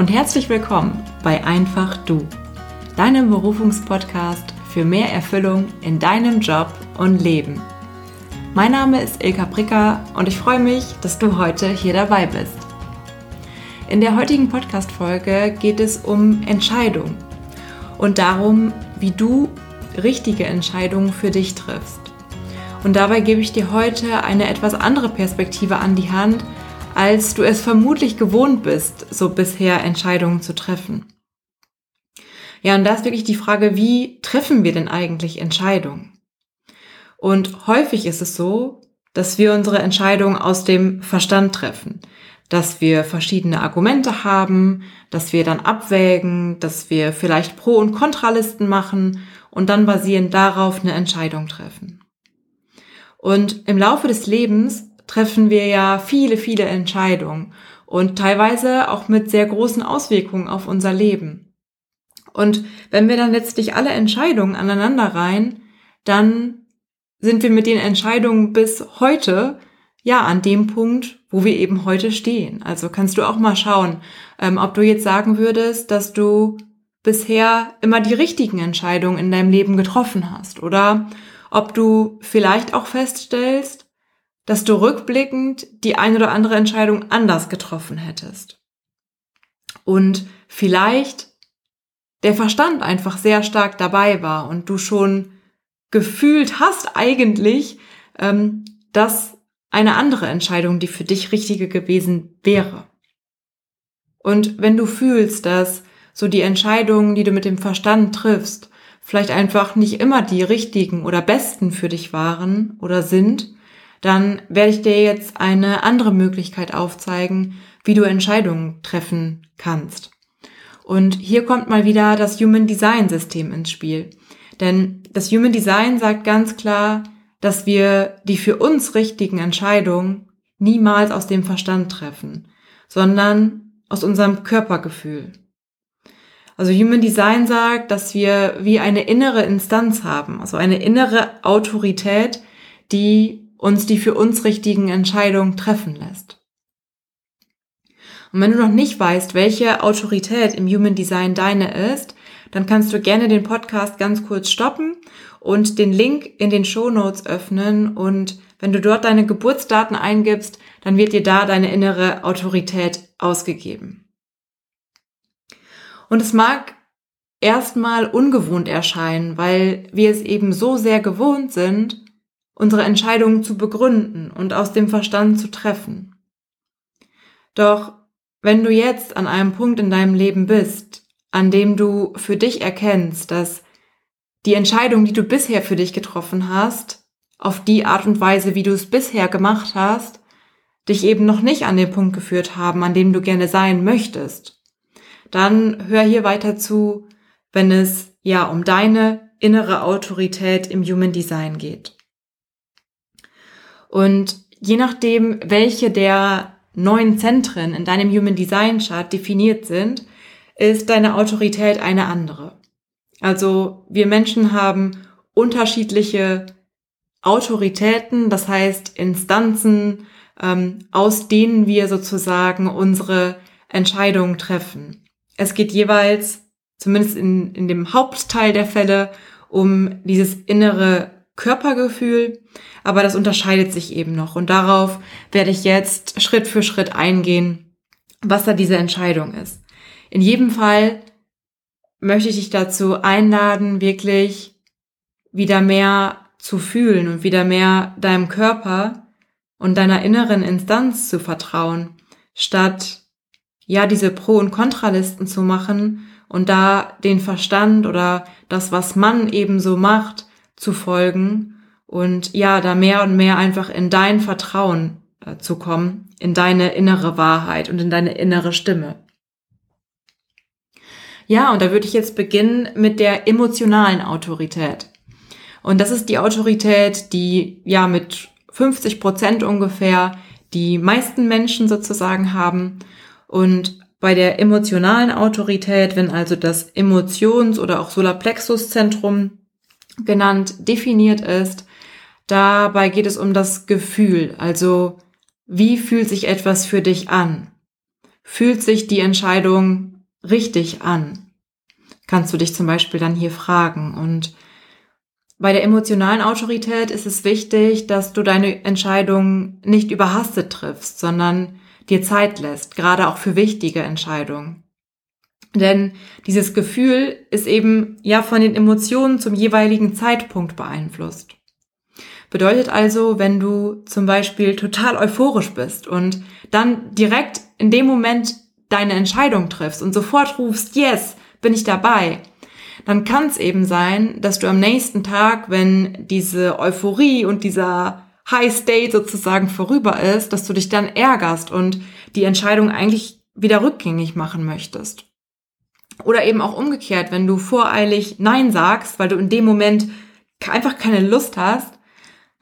und herzlich willkommen bei Einfach Du, deinem Berufungspodcast für mehr Erfüllung in deinem Job und Leben. Mein Name ist Ilka Pricker und ich freue mich, dass du heute hier dabei bist. In der heutigen Podcast-Folge geht es um Entscheidung und darum, wie du richtige Entscheidungen für dich triffst. Und dabei gebe ich dir heute eine etwas andere Perspektive an die Hand, als du es vermutlich gewohnt bist, so bisher Entscheidungen zu treffen. Ja, und da ist wirklich die Frage, wie treffen wir denn eigentlich Entscheidungen? Und häufig ist es so, dass wir unsere Entscheidungen aus dem Verstand treffen, dass wir verschiedene Argumente haben, dass wir dann abwägen, dass wir vielleicht Pro- und Kontralisten machen und dann basierend darauf eine Entscheidung treffen. Und im Laufe des Lebens treffen wir ja viele, viele Entscheidungen und teilweise auch mit sehr großen Auswirkungen auf unser Leben. Und wenn wir dann letztlich alle Entscheidungen aneinander reihen, dann sind wir mit den Entscheidungen bis heute ja an dem Punkt, wo wir eben heute stehen. Also kannst du auch mal schauen, ähm, ob du jetzt sagen würdest, dass du bisher immer die richtigen Entscheidungen in deinem Leben getroffen hast oder ob du vielleicht auch feststellst, dass du rückblickend die eine oder andere Entscheidung anders getroffen hättest. Und vielleicht der Verstand einfach sehr stark dabei war und du schon gefühlt hast eigentlich, ähm, dass eine andere Entscheidung die für dich richtige gewesen wäre. Und wenn du fühlst, dass so die Entscheidungen, die du mit dem Verstand triffst, vielleicht einfach nicht immer die richtigen oder besten für dich waren oder sind, dann werde ich dir jetzt eine andere Möglichkeit aufzeigen, wie du Entscheidungen treffen kannst. Und hier kommt mal wieder das Human Design System ins Spiel. Denn das Human Design sagt ganz klar, dass wir die für uns richtigen Entscheidungen niemals aus dem Verstand treffen, sondern aus unserem Körpergefühl. Also Human Design sagt, dass wir wie eine innere Instanz haben, also eine innere Autorität, die uns die für uns richtigen Entscheidungen treffen lässt. Und wenn du noch nicht weißt, welche Autorität im Human Design deine ist, dann kannst du gerne den Podcast ganz kurz stoppen und den Link in den Show Notes öffnen und wenn du dort deine Geburtsdaten eingibst, dann wird dir da deine innere Autorität ausgegeben. Und es mag erstmal ungewohnt erscheinen, weil wir es eben so sehr gewohnt sind, unsere Entscheidungen zu begründen und aus dem Verstand zu treffen. Doch wenn du jetzt an einem Punkt in deinem Leben bist, an dem du für dich erkennst, dass die Entscheidung, die du bisher für dich getroffen hast, auf die Art und Weise, wie du es bisher gemacht hast, dich eben noch nicht an den Punkt geführt haben, an dem du gerne sein möchtest, dann hör hier weiter zu, wenn es ja um deine innere Autorität im Human Design geht. Und je nachdem, welche der neuen Zentren in deinem Human Design Chart definiert sind, ist deine Autorität eine andere. Also wir Menschen haben unterschiedliche Autoritäten, das heißt Instanzen, ähm, aus denen wir sozusagen unsere Entscheidungen treffen. Es geht jeweils, zumindest in, in dem Hauptteil der Fälle, um dieses innere Körpergefühl, aber das unterscheidet sich eben noch. Und darauf werde ich jetzt Schritt für Schritt eingehen, was da diese Entscheidung ist. In jedem Fall möchte ich dich dazu einladen, wirklich wieder mehr zu fühlen und wieder mehr deinem Körper und deiner inneren Instanz zu vertrauen, statt ja diese Pro- und Kontralisten zu machen und da den Verstand oder das, was man eben so macht, zu folgen und ja, da mehr und mehr einfach in dein Vertrauen äh, zu kommen, in deine innere Wahrheit und in deine innere Stimme. Ja, und da würde ich jetzt beginnen mit der emotionalen Autorität. Und das ist die Autorität, die ja mit 50 Prozent ungefähr die meisten Menschen sozusagen haben. Und bei der emotionalen Autorität, wenn also das Emotions- oder auch Solarplexuszentrum genannt definiert ist, dabei geht es um das Gefühl, also wie fühlt sich etwas für dich an? fühlt sich die Entscheidung richtig an? Kannst du dich zum Beispiel dann hier fragen. Und bei der emotionalen Autorität ist es wichtig, dass du deine Entscheidung nicht überhastet triffst, sondern dir Zeit lässt, gerade auch für wichtige Entscheidungen. Denn dieses Gefühl ist eben ja von den Emotionen zum jeweiligen Zeitpunkt beeinflusst. Bedeutet also, wenn du zum Beispiel total euphorisch bist und dann direkt in dem Moment deine Entscheidung triffst und sofort rufst, yes, bin ich dabei, dann kann es eben sein, dass du am nächsten Tag, wenn diese Euphorie und dieser High State sozusagen vorüber ist, dass du dich dann ärgerst und die Entscheidung eigentlich wieder rückgängig machen möchtest. Oder eben auch umgekehrt, wenn du voreilig Nein sagst, weil du in dem Moment einfach keine Lust hast,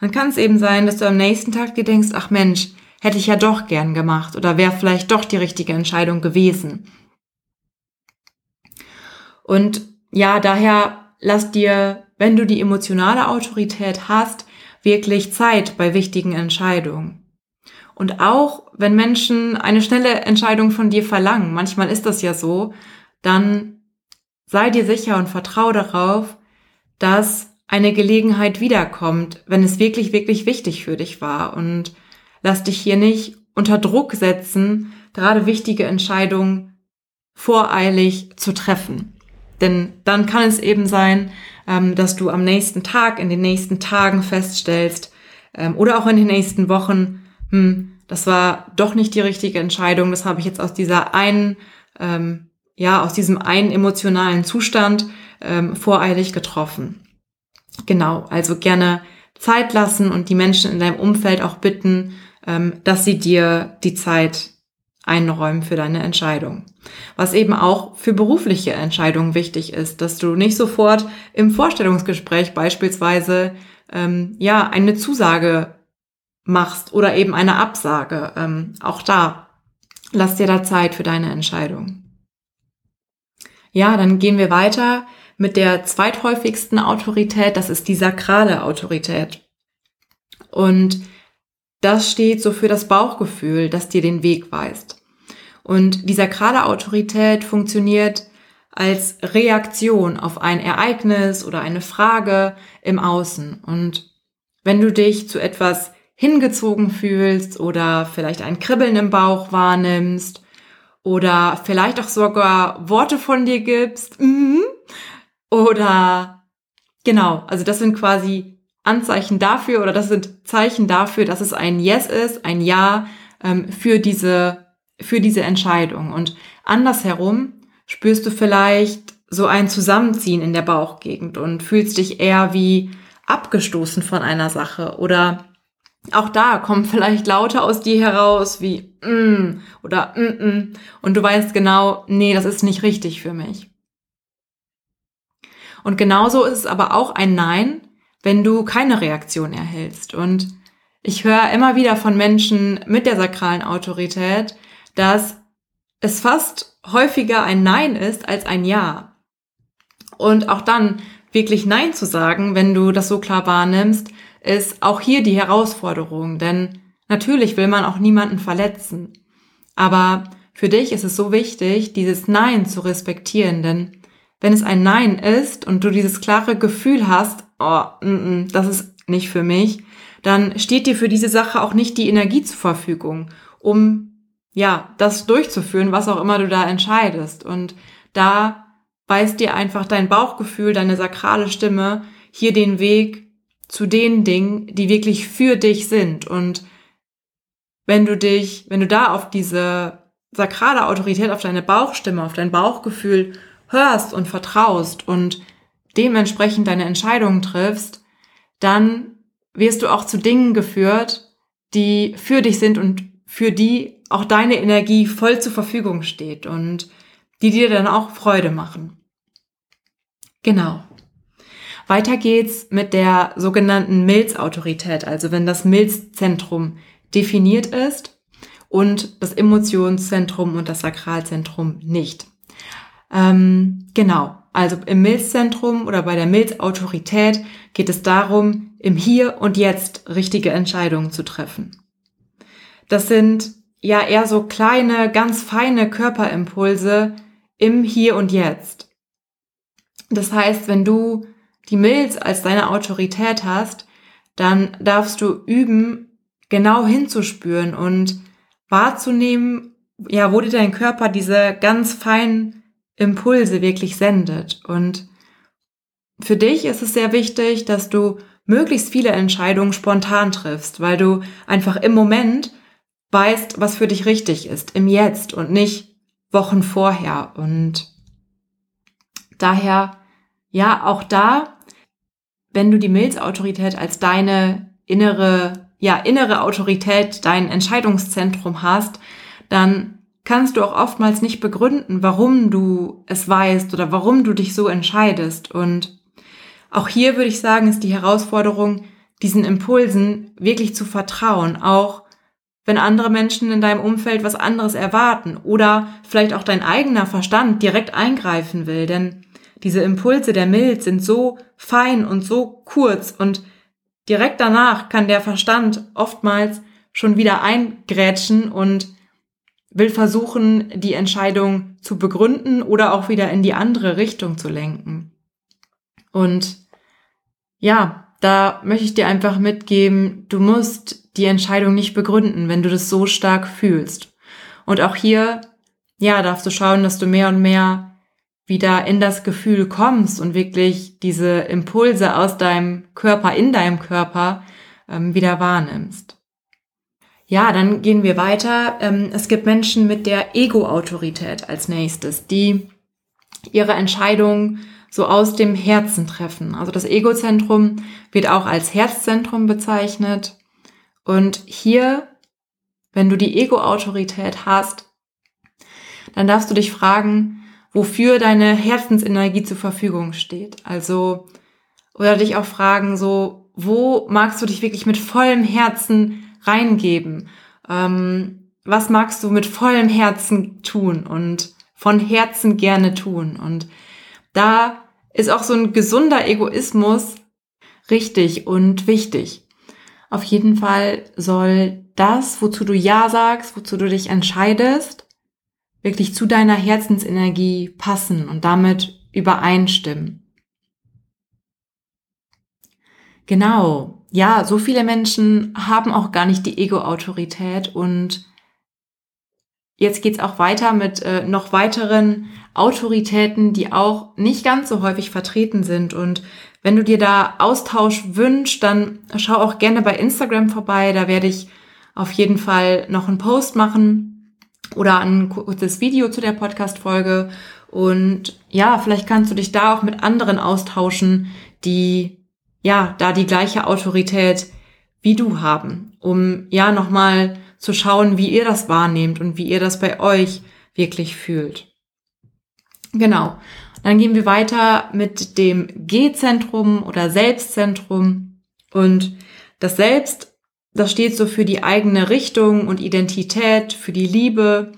dann kann es eben sein, dass du am nächsten Tag dir denkst, ach Mensch, hätte ich ja doch gern gemacht oder wäre vielleicht doch die richtige Entscheidung gewesen. Und ja, daher lass dir, wenn du die emotionale Autorität hast, wirklich Zeit bei wichtigen Entscheidungen. Und auch wenn Menschen eine schnelle Entscheidung von dir verlangen, manchmal ist das ja so, dann sei dir sicher und vertrau darauf, dass eine Gelegenheit wiederkommt, wenn es wirklich, wirklich wichtig für dich war. Und lass dich hier nicht unter Druck setzen, gerade wichtige Entscheidungen voreilig zu treffen. Denn dann kann es eben sein, ähm, dass du am nächsten Tag, in den nächsten Tagen feststellst ähm, oder auch in den nächsten Wochen, hm, das war doch nicht die richtige Entscheidung. Das habe ich jetzt aus dieser einen, ähm, ja, aus diesem einen emotionalen Zustand ähm, voreilig getroffen. Genau, also gerne Zeit lassen und die Menschen in deinem Umfeld auch bitten, ähm, dass sie dir die Zeit einräumen für deine Entscheidung. Was eben auch für berufliche Entscheidungen wichtig ist, dass du nicht sofort im Vorstellungsgespräch beispielsweise ähm, ja eine Zusage machst oder eben eine Absage. Ähm, auch da lass dir da Zeit für deine Entscheidung. Ja, dann gehen wir weiter mit der zweithäufigsten Autorität. Das ist die sakrale Autorität. Und das steht so für das Bauchgefühl, das dir den Weg weist. Und die sakrale Autorität funktioniert als Reaktion auf ein Ereignis oder eine Frage im Außen. Und wenn du dich zu etwas hingezogen fühlst oder vielleicht ein Kribbeln im Bauch wahrnimmst oder vielleicht auch sogar Worte von dir gibst mm, oder genau, also das sind quasi Anzeichen dafür oder das sind Zeichen dafür, dass es ein Yes ist, ein Ja ähm, für diese für diese Entscheidung. Und andersherum spürst du vielleicht so ein Zusammenziehen in der Bauchgegend und fühlst dich eher wie abgestoßen von einer Sache oder auch da kommen vielleicht Laute aus dir heraus wie mm oder mm, mm und du weißt genau, nee, das ist nicht richtig für mich. Und genauso ist es aber auch ein Nein, wenn du keine Reaktion erhältst. Und ich höre immer wieder von Menschen mit der sakralen Autorität, dass es fast häufiger ein Nein ist als ein Ja. Und auch dann wirklich Nein zu sagen, wenn du das so klar wahrnimmst, ist auch hier die Herausforderung, denn natürlich will man auch niemanden verletzen. Aber für dich ist es so wichtig, dieses Nein zu respektieren, denn wenn es ein Nein ist und du dieses klare Gefühl hast, oh, n -n, das ist nicht für mich, dann steht dir für diese Sache auch nicht die Energie zur Verfügung, um ja, das durchzuführen, was auch immer du da entscheidest. Und da weist dir einfach dein Bauchgefühl, deine sakrale Stimme hier den Weg zu den Dingen, die wirklich für dich sind. Und wenn du dich, wenn du da auf diese sakrale Autorität, auf deine Bauchstimme, auf dein Bauchgefühl hörst und vertraust und dementsprechend deine Entscheidungen triffst, dann wirst du auch zu Dingen geführt, die für dich sind und für die auch deine Energie voll zur Verfügung steht und die dir dann auch Freude machen. Genau. Weiter geht's mit der sogenannten Milzautorität, also wenn das Milzzentrum definiert ist und das Emotionszentrum und das Sakralzentrum nicht. Ähm, genau, also im Milzzentrum oder bei der Milzautorität geht es darum, im Hier und Jetzt richtige Entscheidungen zu treffen. Das sind ja eher so kleine, ganz feine Körperimpulse im Hier und Jetzt. Das heißt, wenn du die Milz als deine Autorität hast, dann darfst du üben, genau hinzuspüren und wahrzunehmen, ja, wo dir dein Körper diese ganz feinen Impulse wirklich sendet. Und für dich ist es sehr wichtig, dass du möglichst viele Entscheidungen spontan triffst, weil du einfach im Moment weißt, was für dich richtig ist, im Jetzt und nicht Wochen vorher. Und daher, ja, auch da, wenn du die Milzautorität als deine innere, ja, innere Autorität, dein Entscheidungszentrum hast, dann kannst du auch oftmals nicht begründen, warum du es weißt oder warum du dich so entscheidest. Und auch hier würde ich sagen, ist die Herausforderung, diesen Impulsen wirklich zu vertrauen, auch wenn andere Menschen in deinem Umfeld was anderes erwarten oder vielleicht auch dein eigener Verstand direkt eingreifen will, denn diese Impulse der Milz sind so fein und so kurz und direkt danach kann der Verstand oftmals schon wieder eingrätschen und will versuchen, die Entscheidung zu begründen oder auch wieder in die andere Richtung zu lenken. Und ja, da möchte ich dir einfach mitgeben, du musst die Entscheidung nicht begründen, wenn du das so stark fühlst. Und auch hier, ja, darfst du schauen, dass du mehr und mehr wieder in das Gefühl kommst und wirklich diese Impulse aus deinem Körper, in deinem Körper ähm, wieder wahrnimmst. Ja, dann gehen wir weiter. Ähm, es gibt Menschen mit der Ego-Autorität als nächstes, die ihre Entscheidung so aus dem Herzen treffen. Also das Egozentrum wird auch als Herzzentrum bezeichnet. Und hier, wenn du die Ego-Autorität hast, dann darfst du dich fragen, wofür deine Herzensenergie zur Verfügung steht. Also, oder dich auch fragen, so, wo magst du dich wirklich mit vollem Herzen reingeben? Ähm, was magst du mit vollem Herzen tun und von Herzen gerne tun? Und da ist auch so ein gesunder Egoismus richtig und wichtig. Auf jeden Fall soll das, wozu du Ja sagst, wozu du dich entscheidest, wirklich zu deiner Herzensenergie passen und damit übereinstimmen. Genau. Ja, so viele Menschen haben auch gar nicht die Ego-Autorität und jetzt geht's auch weiter mit äh, noch weiteren Autoritäten, die auch nicht ganz so häufig vertreten sind und wenn du dir da Austausch wünschst, dann schau auch gerne bei Instagram vorbei. Da werde ich auf jeden Fall noch einen Post machen oder ein kurzes Video zu der Podcast-Folge. Und ja, vielleicht kannst du dich da auch mit anderen austauschen, die ja da die gleiche Autorität wie du haben, um ja nochmal zu schauen, wie ihr das wahrnehmt und wie ihr das bei euch wirklich fühlt. Genau. Dann gehen wir weiter mit dem G-Zentrum oder Selbstzentrum. Und das Selbst, das steht so für die eigene Richtung und Identität, für die Liebe.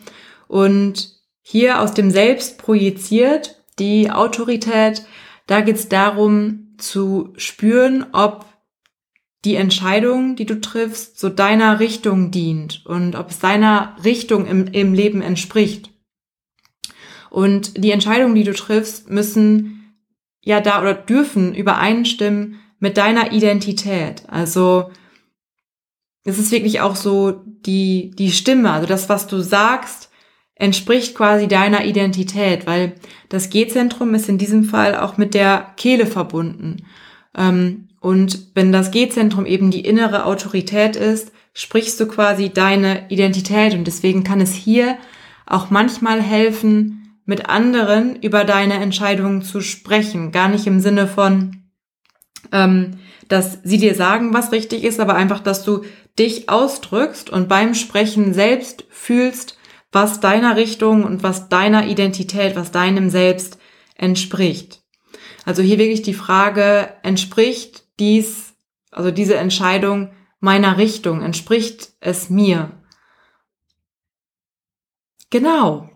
Und hier aus dem Selbst projiziert die Autorität. Da geht es darum zu spüren, ob die Entscheidung, die du triffst, so deiner Richtung dient und ob es deiner Richtung im, im Leben entspricht. Und die Entscheidungen, die du triffst, müssen ja da oder dürfen übereinstimmen mit deiner Identität. Also es ist wirklich auch so die, die Stimme, also das, was du sagst, entspricht quasi deiner Identität, weil das G-Zentrum ist in diesem Fall auch mit der Kehle verbunden. Ähm, und wenn das G-Zentrum eben die innere Autorität ist, sprichst du quasi deine Identität und deswegen kann es hier auch manchmal helfen, mit anderen über deine Entscheidungen zu sprechen. Gar nicht im Sinne von, ähm, dass sie dir sagen, was richtig ist, aber einfach, dass du dich ausdrückst und beim Sprechen selbst fühlst, was deiner Richtung und was deiner Identität, was deinem Selbst entspricht. Also hier wirklich die Frage, entspricht dies, also diese Entscheidung meiner Richtung, entspricht es mir? Genau.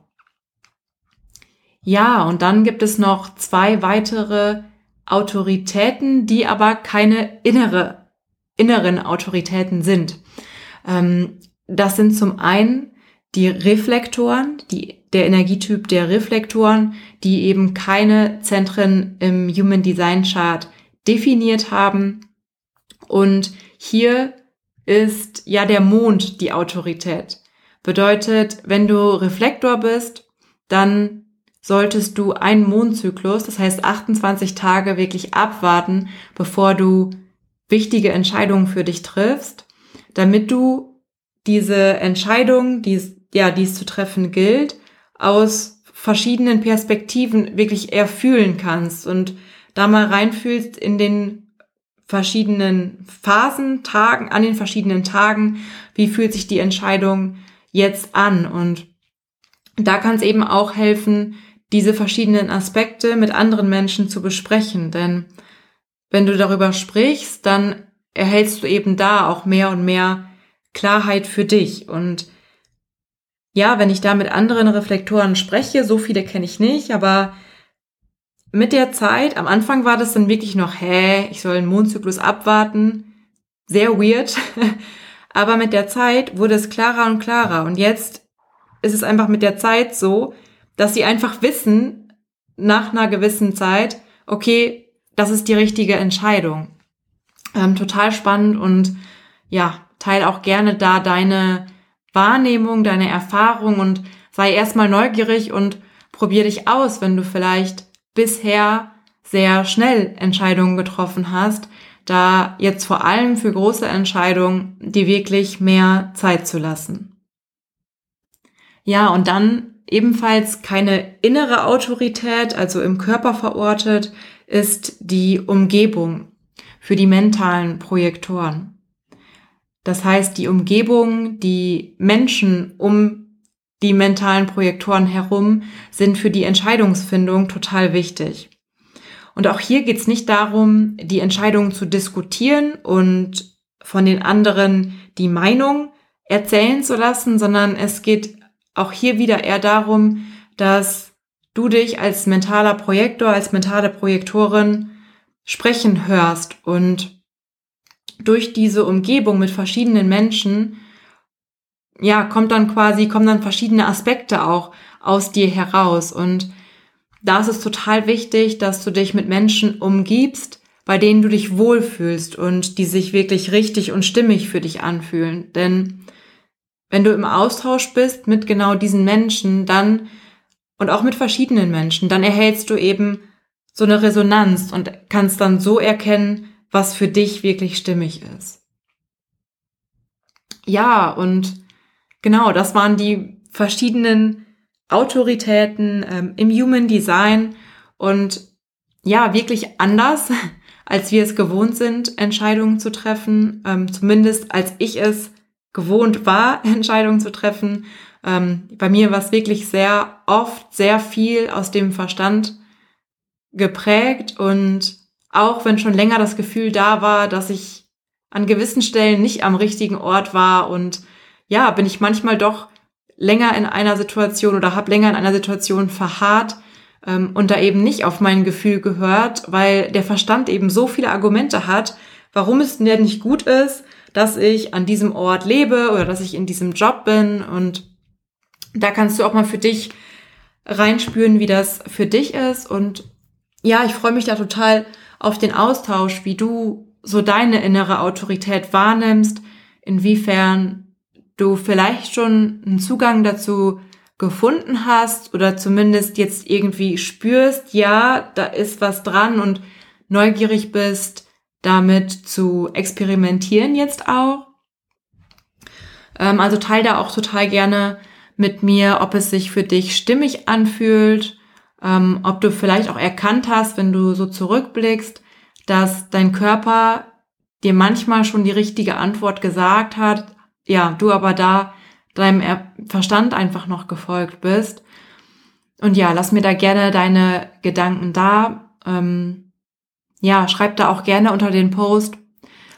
Ja, und dann gibt es noch zwei weitere Autoritäten, die aber keine innere, inneren Autoritäten sind. Ähm, das sind zum einen die Reflektoren, die, der Energietyp der Reflektoren, die eben keine Zentren im Human Design Chart definiert haben. Und hier ist ja der Mond die Autorität. Bedeutet, wenn du Reflektor bist, dann solltest du einen Mondzyklus, das heißt 28 Tage wirklich abwarten, bevor du wichtige Entscheidungen für dich triffst, damit du diese Entscheidung, die es, ja, die zu treffen gilt, aus verschiedenen Perspektiven wirklich eher fühlen kannst und da mal reinfühlst in den verschiedenen Phasen, Tagen, an den verschiedenen Tagen, wie fühlt sich die Entscheidung jetzt an? Und da kann es eben auch helfen, diese verschiedenen Aspekte mit anderen Menschen zu besprechen, denn wenn du darüber sprichst, dann erhältst du eben da auch mehr und mehr Klarheit für dich und ja, wenn ich da mit anderen Reflektoren spreche, so viele kenne ich nicht, aber mit der Zeit, am Anfang war das dann wirklich noch, hä, ich soll einen Mondzyklus abwarten. Sehr weird. Aber mit der Zeit wurde es klarer und klarer. Und jetzt ist es einfach mit der Zeit so, dass sie einfach wissen, nach einer gewissen Zeit, okay, das ist die richtige Entscheidung. Ähm, total spannend und ja, teil auch gerne da deine Wahrnehmung, deine Erfahrung und sei erstmal neugierig und probier dich aus, wenn du vielleicht bisher sehr schnell Entscheidungen getroffen hast, da jetzt vor allem für große Entscheidungen dir wirklich mehr Zeit zu lassen. Ja, und dann ebenfalls keine innere Autorität, also im Körper verortet, ist die Umgebung für die mentalen Projektoren. Das heißt, die Umgebung, die Menschen um die mentalen Projektoren herum sind für die Entscheidungsfindung total wichtig. Und auch hier geht es nicht darum, die Entscheidungen zu diskutieren und von den anderen die Meinung erzählen zu lassen, sondern es geht auch hier wieder eher darum, dass du dich als mentaler Projektor, als mentale Projektorin sprechen hörst und durch diese Umgebung mit verschiedenen Menschen ja, kommt dann quasi, kommen dann verschiedene Aspekte auch aus dir heraus. Und da ist es total wichtig, dass du dich mit Menschen umgibst, bei denen du dich wohlfühlst und die sich wirklich richtig und stimmig für dich anfühlen. Denn wenn du im Austausch bist mit genau diesen Menschen, dann und auch mit verschiedenen Menschen, dann erhältst du eben so eine Resonanz und kannst dann so erkennen, was für dich wirklich stimmig ist. Ja, und Genau, das waren die verschiedenen Autoritäten ähm, im Human Design und ja, wirklich anders, als wir es gewohnt sind, Entscheidungen zu treffen. Ähm, zumindest als ich es gewohnt war, Entscheidungen zu treffen. Ähm, bei mir war es wirklich sehr oft sehr viel aus dem Verstand geprägt und auch wenn schon länger das Gefühl da war, dass ich an gewissen Stellen nicht am richtigen Ort war und ja, bin ich manchmal doch länger in einer Situation oder habe länger in einer Situation verharrt ähm, und da eben nicht auf mein Gefühl gehört, weil der Verstand eben so viele Argumente hat, warum es denn nicht gut ist, dass ich an diesem Ort lebe oder dass ich in diesem Job bin. Und da kannst du auch mal für dich reinspüren, wie das für dich ist. Und ja, ich freue mich da total auf den Austausch, wie du so deine innere Autorität wahrnimmst, inwiefern du vielleicht schon einen Zugang dazu gefunden hast oder zumindest jetzt irgendwie spürst, ja, da ist was dran und neugierig bist, damit zu experimentieren jetzt auch. Ähm, also teil da auch total gerne mit mir, ob es sich für dich stimmig anfühlt, ähm, ob du vielleicht auch erkannt hast, wenn du so zurückblickst, dass dein Körper dir manchmal schon die richtige Antwort gesagt hat, ja, du aber da deinem Verstand einfach noch gefolgt bist. Und ja, lass mir da gerne deine Gedanken da. Ähm, ja, schreib da auch gerne unter den Post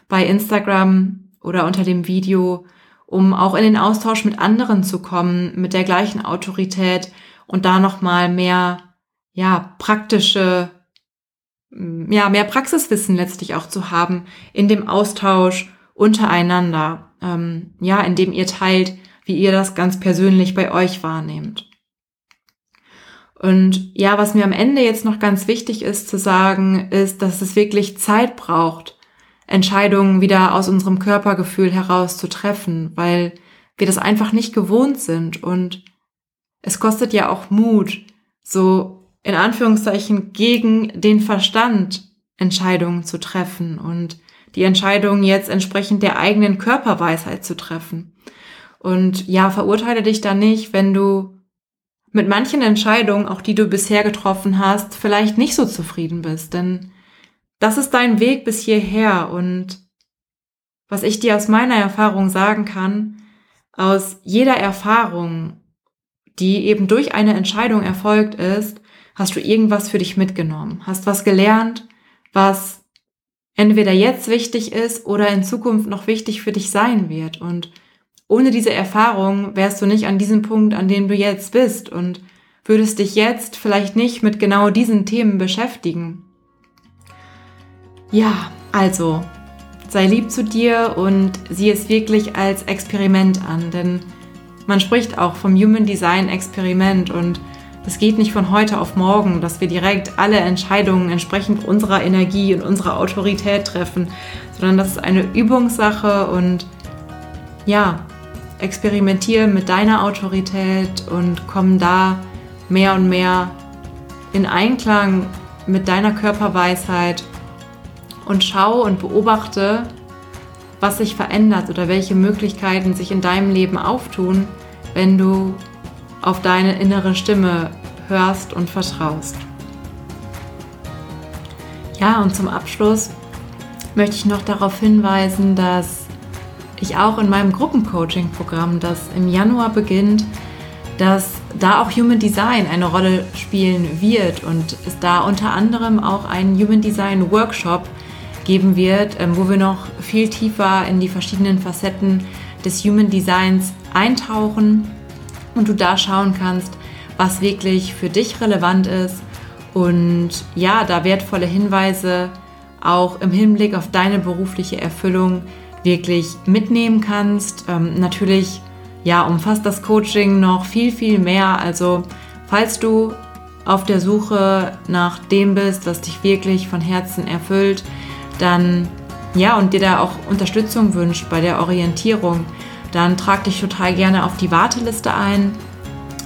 bei Instagram oder unter dem Video, um auch in den Austausch mit anderen zu kommen, mit der gleichen Autorität und da nochmal mehr, ja, praktische, ja, mehr Praxiswissen letztlich auch zu haben in dem Austausch untereinander ähm, ja, indem ihr teilt, wie ihr das ganz persönlich bei euch wahrnehmt. Und ja, was mir am Ende jetzt noch ganz wichtig ist zu sagen, ist, dass es wirklich Zeit braucht, Entscheidungen wieder aus unserem Körpergefühl heraus zu treffen, weil wir das einfach nicht gewohnt sind und es kostet ja auch Mut, so in Anführungszeichen gegen den Verstand Entscheidungen zu treffen und die Entscheidungen jetzt entsprechend der eigenen Körperweisheit zu treffen. Und ja, verurteile dich da nicht, wenn du mit manchen Entscheidungen, auch die du bisher getroffen hast, vielleicht nicht so zufrieden bist. Denn das ist dein Weg bis hierher. Und was ich dir aus meiner Erfahrung sagen kann, aus jeder Erfahrung, die eben durch eine Entscheidung erfolgt ist, hast du irgendwas für dich mitgenommen, hast was gelernt, was entweder jetzt wichtig ist oder in Zukunft noch wichtig für dich sein wird. Und ohne diese Erfahrung wärst du nicht an diesem Punkt, an dem du jetzt bist und würdest dich jetzt vielleicht nicht mit genau diesen Themen beschäftigen. Ja, also sei lieb zu dir und sieh es wirklich als Experiment an, denn man spricht auch vom Human Design Experiment und es geht nicht von heute auf morgen, dass wir direkt alle Entscheidungen entsprechend unserer Energie und unserer Autorität treffen, sondern das ist eine Übungssache und ja, experimentiere mit deiner Autorität und komm da mehr und mehr in Einklang mit deiner Körperweisheit und schau und beobachte, was sich verändert oder welche Möglichkeiten sich in deinem Leben auftun, wenn du auf deine innere Stimme hörst und vertraust. Ja, und zum Abschluss möchte ich noch darauf hinweisen, dass ich auch in meinem Gruppencoaching-Programm, das im Januar beginnt, dass da auch Human Design eine Rolle spielen wird und es da unter anderem auch einen Human Design Workshop geben wird, ähm, wo wir noch viel tiefer in die verschiedenen Facetten des Human Designs eintauchen und du da schauen kannst, was wirklich für dich relevant ist und ja, da wertvolle Hinweise auch im Hinblick auf deine berufliche Erfüllung wirklich mitnehmen kannst. Ähm, natürlich ja, umfasst das Coaching noch viel, viel mehr. Also falls du auf der Suche nach dem bist, was dich wirklich von Herzen erfüllt, dann ja und dir da auch Unterstützung wünscht bei der Orientierung, dann trag dich total gerne auf die Warteliste ein.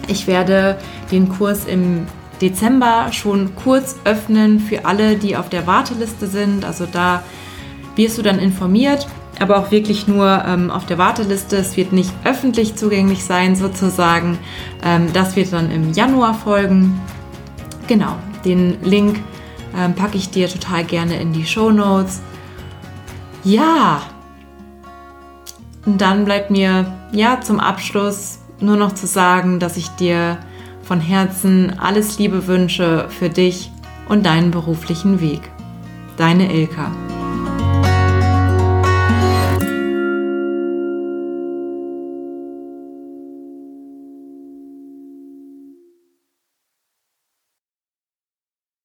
Ich werde den Kurs im Dezember schon kurz öffnen für alle, die auf der Warteliste sind. Also da wirst du dann informiert, aber auch wirklich nur ähm, auf der Warteliste. Es wird nicht öffentlich zugänglich sein sozusagen. Ähm, das wird dann im Januar folgen. Genau, den Link ähm, packe ich dir total gerne in die Show Notes. Ja, und dann bleibt mir ja zum Abschluss nur noch zu sagen, dass ich dir von Herzen alles Liebe wünsche für dich und deinen beruflichen Weg. Deine Ilka.